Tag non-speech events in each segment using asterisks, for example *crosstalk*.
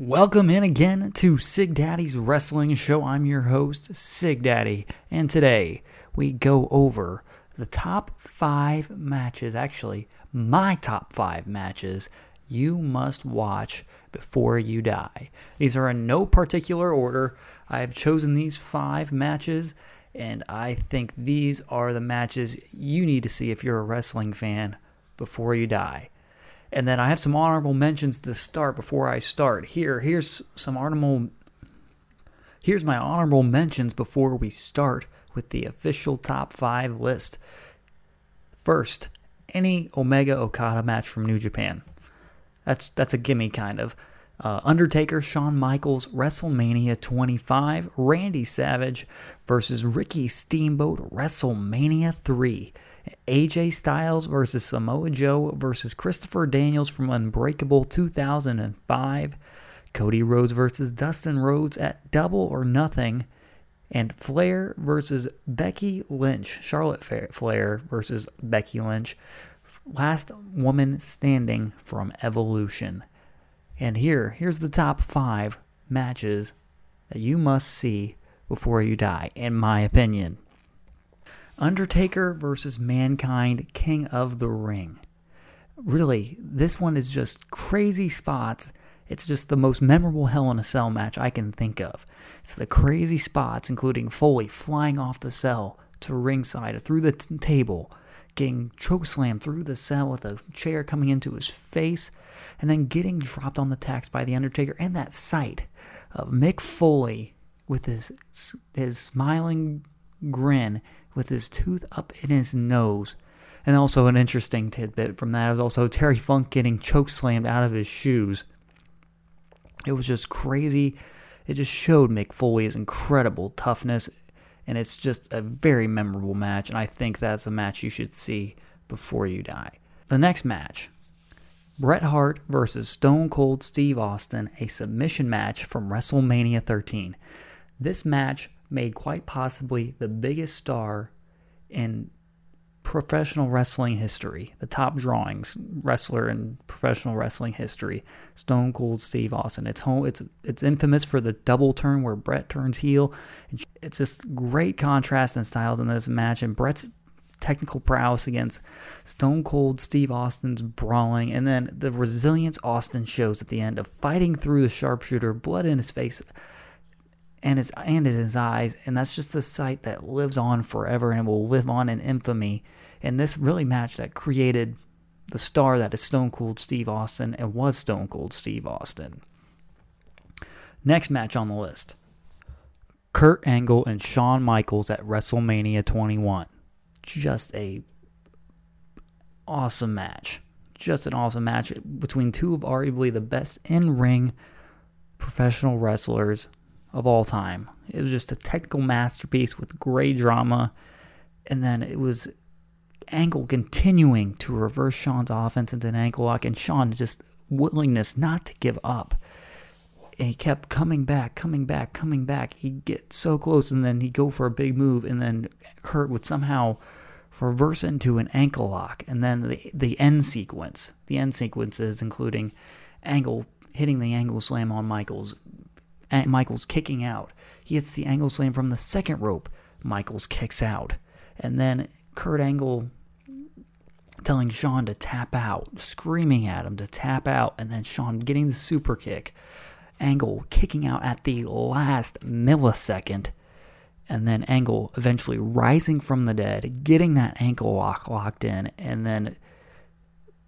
Welcome in again to Sig Daddy's Wrestling Show. I'm your host, Sig Daddy, and today we go over the top five matches, actually, my top five matches you must watch before you die. These are in no particular order. I have chosen these five matches, and I think these are the matches you need to see if you're a wrestling fan before you die. And then I have some honorable mentions to start before I start. Here, here's some honorable Here's my honorable mentions before we start with the official top 5 list. First, any Omega Okada match from New Japan. That's that's a gimme kind of. Uh, Undertaker, Shawn Michaels, WrestleMania 25, Randy Savage versus Ricky Steamboat, WrestleMania 3. AJ Styles versus Samoa Joe versus Christopher Daniels from Unbreakable 2005. Cody Rhodes versus Dustin Rhodes at Double or Nothing. And Flair versus Becky Lynch. Charlotte Flair versus Becky Lynch. Last woman standing from Evolution. And here, here's the top five matches that you must see before you die, in my opinion. Undertaker versus Mankind, King of the Ring. Really, this one is just crazy spots. It's just the most memorable Hell in a Cell match I can think of. It's the crazy spots, including Foley flying off the cell to ringside through the t- table, getting chokeslammed through the cell with a chair coming into his face, and then getting dropped on the tacks by the Undertaker. And that sight of Mick Foley with his his smiling grin with his tooth up in his nose. And also an interesting tidbit from that is also Terry Funk getting choke slammed out of his shoes. It was just crazy. It just showed Mick Foley's incredible toughness, and it's just a very memorable match. And I think that's a match you should see before you die. The next match Bret Hart versus Stone Cold Steve Austin, a submission match from WrestleMania 13. This match made quite possibly the biggest star in professional wrestling history, the top drawings wrestler in professional wrestling history, Stone Cold Steve Austin. It's home. It's it's infamous for the double turn where Bret turns heel. It's just great contrast in styles in this match, and Bret's technical prowess against Stone Cold Steve Austin's brawling, and then the resilience Austin shows at the end of fighting through the sharpshooter, blood in his face and his and in his eyes, and that's just the sight that lives on forever and will live on in infamy. And this really match that created the star that is Stone Cold Steve Austin and was Stone Cold Steve Austin. Next match on the list. Kurt Angle and Shawn Michaels at WrestleMania 21. Just a awesome match. Just an awesome match between two of arguably the best in-ring professional wrestlers of all time. It was just a technical masterpiece with great drama. And then it was Angle continuing to reverse Shawn's offense into an ankle lock, and Shawn just willingness not to give up. And he kept coming back, coming back, coming back. He'd get so close, and then he'd go for a big move, and then Kurt would somehow reverse into an ankle lock. And then the the end sequence, the end sequences, including Angle hitting the angle slam on Michaels, Michaels kicking out. He hits the angle slam from the second rope. Michaels kicks out. And then Kurt Angle telling Shawn to tap out, screaming at him to tap out, and then Shawn getting the super kick. Angle kicking out at the last millisecond, and then Angle eventually rising from the dead, getting that ankle lock locked in, and then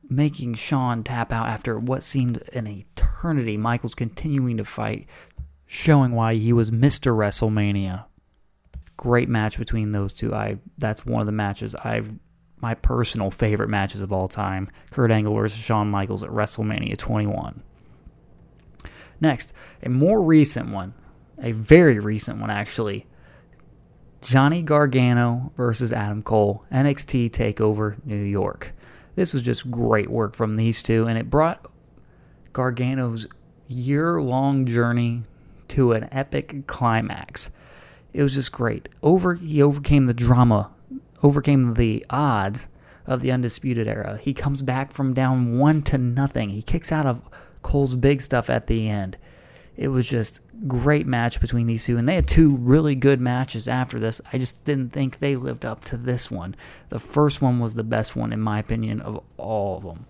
making Shawn tap out after what seemed an eternity. Michaels continuing to fight, showing why he was Mr. WrestleMania. Great match between those two. I that's one of the matches I've my personal favorite matches of all time. Kurt Angle versus Shawn Michaels at WrestleMania 21. Next, a more recent one, a very recent one actually. Johnny Gargano versus Adam Cole, NXT TakeOver New York. This was just great work from these two, and it brought Gargano's year long journey to an epic climax. It was just great. Over he overcame the drama, overcame the odds of the undisputed era. He comes back from down one to nothing. He kicks out of Cole's big stuff at the end. it was just great match between these two and they had two really good matches after this i just didn't think they lived up to this one the first one was the best one in my opinion of all of them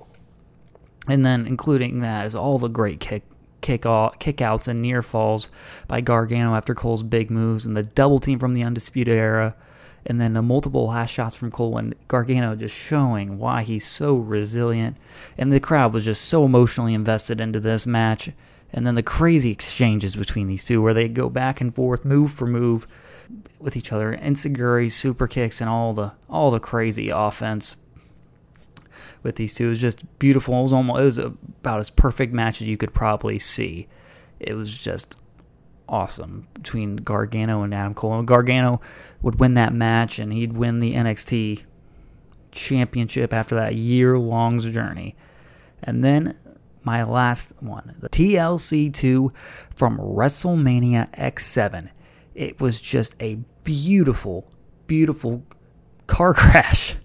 and then including that is all the great kick kick off, kickouts and near falls by Gargano after Cole's big moves and the double team from the Undisputed Era. And then the multiple last shots from Cole and Gargano just showing why he's so resilient. And the crowd was just so emotionally invested into this match. And then the crazy exchanges between these two where they go back and forth move for move with each other. Enzuigiri super kicks and all the all the crazy offense with these two. It was just beautiful. It was almost it was about as perfect match as you could probably see. It was just awesome between Gargano and Adam Cole. Gargano would win that match and he'd win the NXT championship after that year long journey. And then my last one, the TLC 2 from WrestleMania X7. It was just a beautiful, beautiful car *laughs* crash.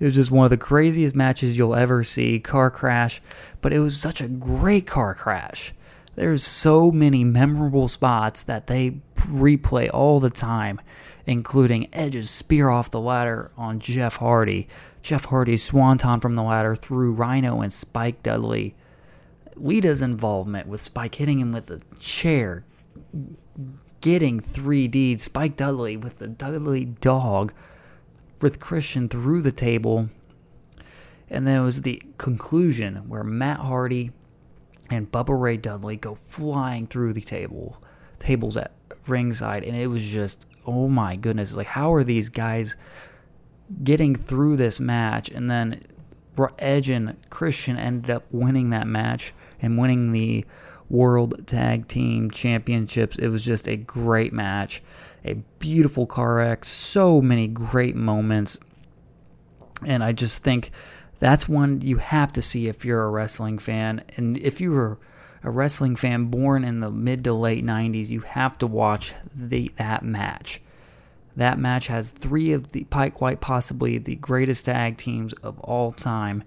It was just one of the craziest matches you'll ever see. Car crash, but it was such a great car crash. There's so many memorable spots that they replay all the time, including Edge's spear off the ladder on Jeff Hardy, Jeff Hardy's swanton from the ladder through Rhino and Spike Dudley, Lita's involvement with Spike hitting him with a chair, getting 3D, Spike Dudley with the Dudley dog with Christian through the table. And then it was the conclusion where Matt Hardy and Bubba Ray Dudley go flying through the table tables at ringside and it was just oh my goodness like how are these guys getting through this match and then Edge and Christian ended up winning that match and winning the World Tag Team Championships. It was just a great match a beautiful car wreck, so many great moments. And I just think that's one you have to see if you're a wrestling fan. And if you were a wrestling fan born in the mid to late 90s, you have to watch the that match. That match has three of the pike quite possibly the greatest tag teams of all time,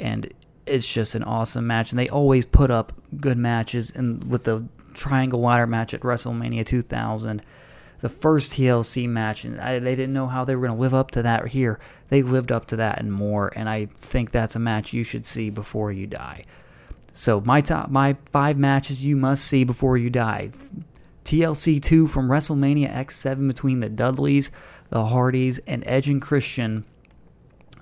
and it's just an awesome match. And they always put up good matches, and with the triangle ladder match at WrestleMania 2000, the first TLC match, and I, they didn't know how they were going to live up to that here. They lived up to that and more, and I think that's a match you should see before you die. So my top, my five matches you must see before you die. TLC 2 from WrestleMania X7 between the Dudleys, the Hardys, and Edge and Christian.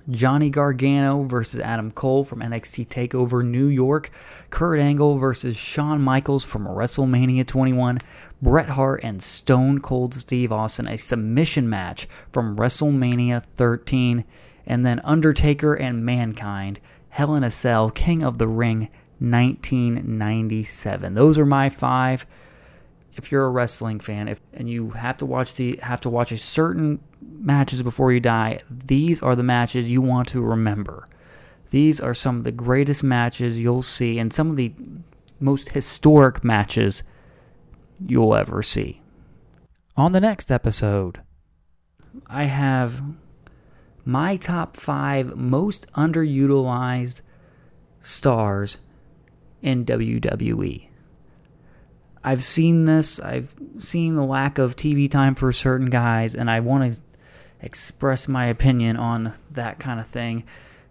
Johnny Gargano versus Adam Cole from NXT TakeOver New York. Kurt Angle versus Shawn Michaels from WrestleMania 21. Bret Hart and Stone Cold Steve Austin, a submission match from WrestleMania 13, and then Undertaker and Mankind, Hell in a Cell, King of the Ring, 1997. Those are my five. If you're a wrestling fan, if and you have to watch the have to watch a certain matches before you die, these are the matches you want to remember. These are some of the greatest matches you'll see, and some of the most historic matches you'll ever see. On the next episode, I have my top five most underutilized stars in WWE. I've seen this, I've seen the lack of TV time for certain guys, and I want to express my opinion on that kind of thing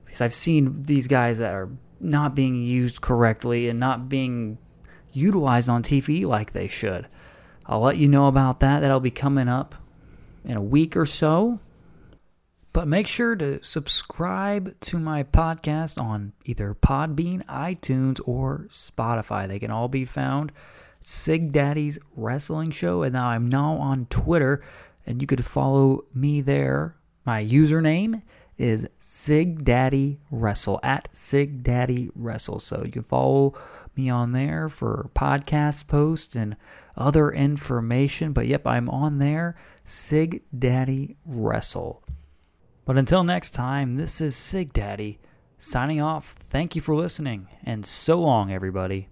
because I've seen these guys that are not being used correctly and not being utilized on TV like they should. I'll let you know about that. That'll be coming up in a week or so. But make sure to subscribe to my podcast on either Podbean, iTunes, or Spotify. They can all be found. Sig Daddy's Wrestling Show. And now I'm now on Twitter, and you could follow me there. My username is Sig Daddy Wrestle at Sig Daddy Wrestle. So you can follow me on there for podcast posts and other information. But yep, I'm on there. Sig Daddy Wrestle. But until next time, this is Sig Daddy signing off. Thank you for listening, and so long, everybody.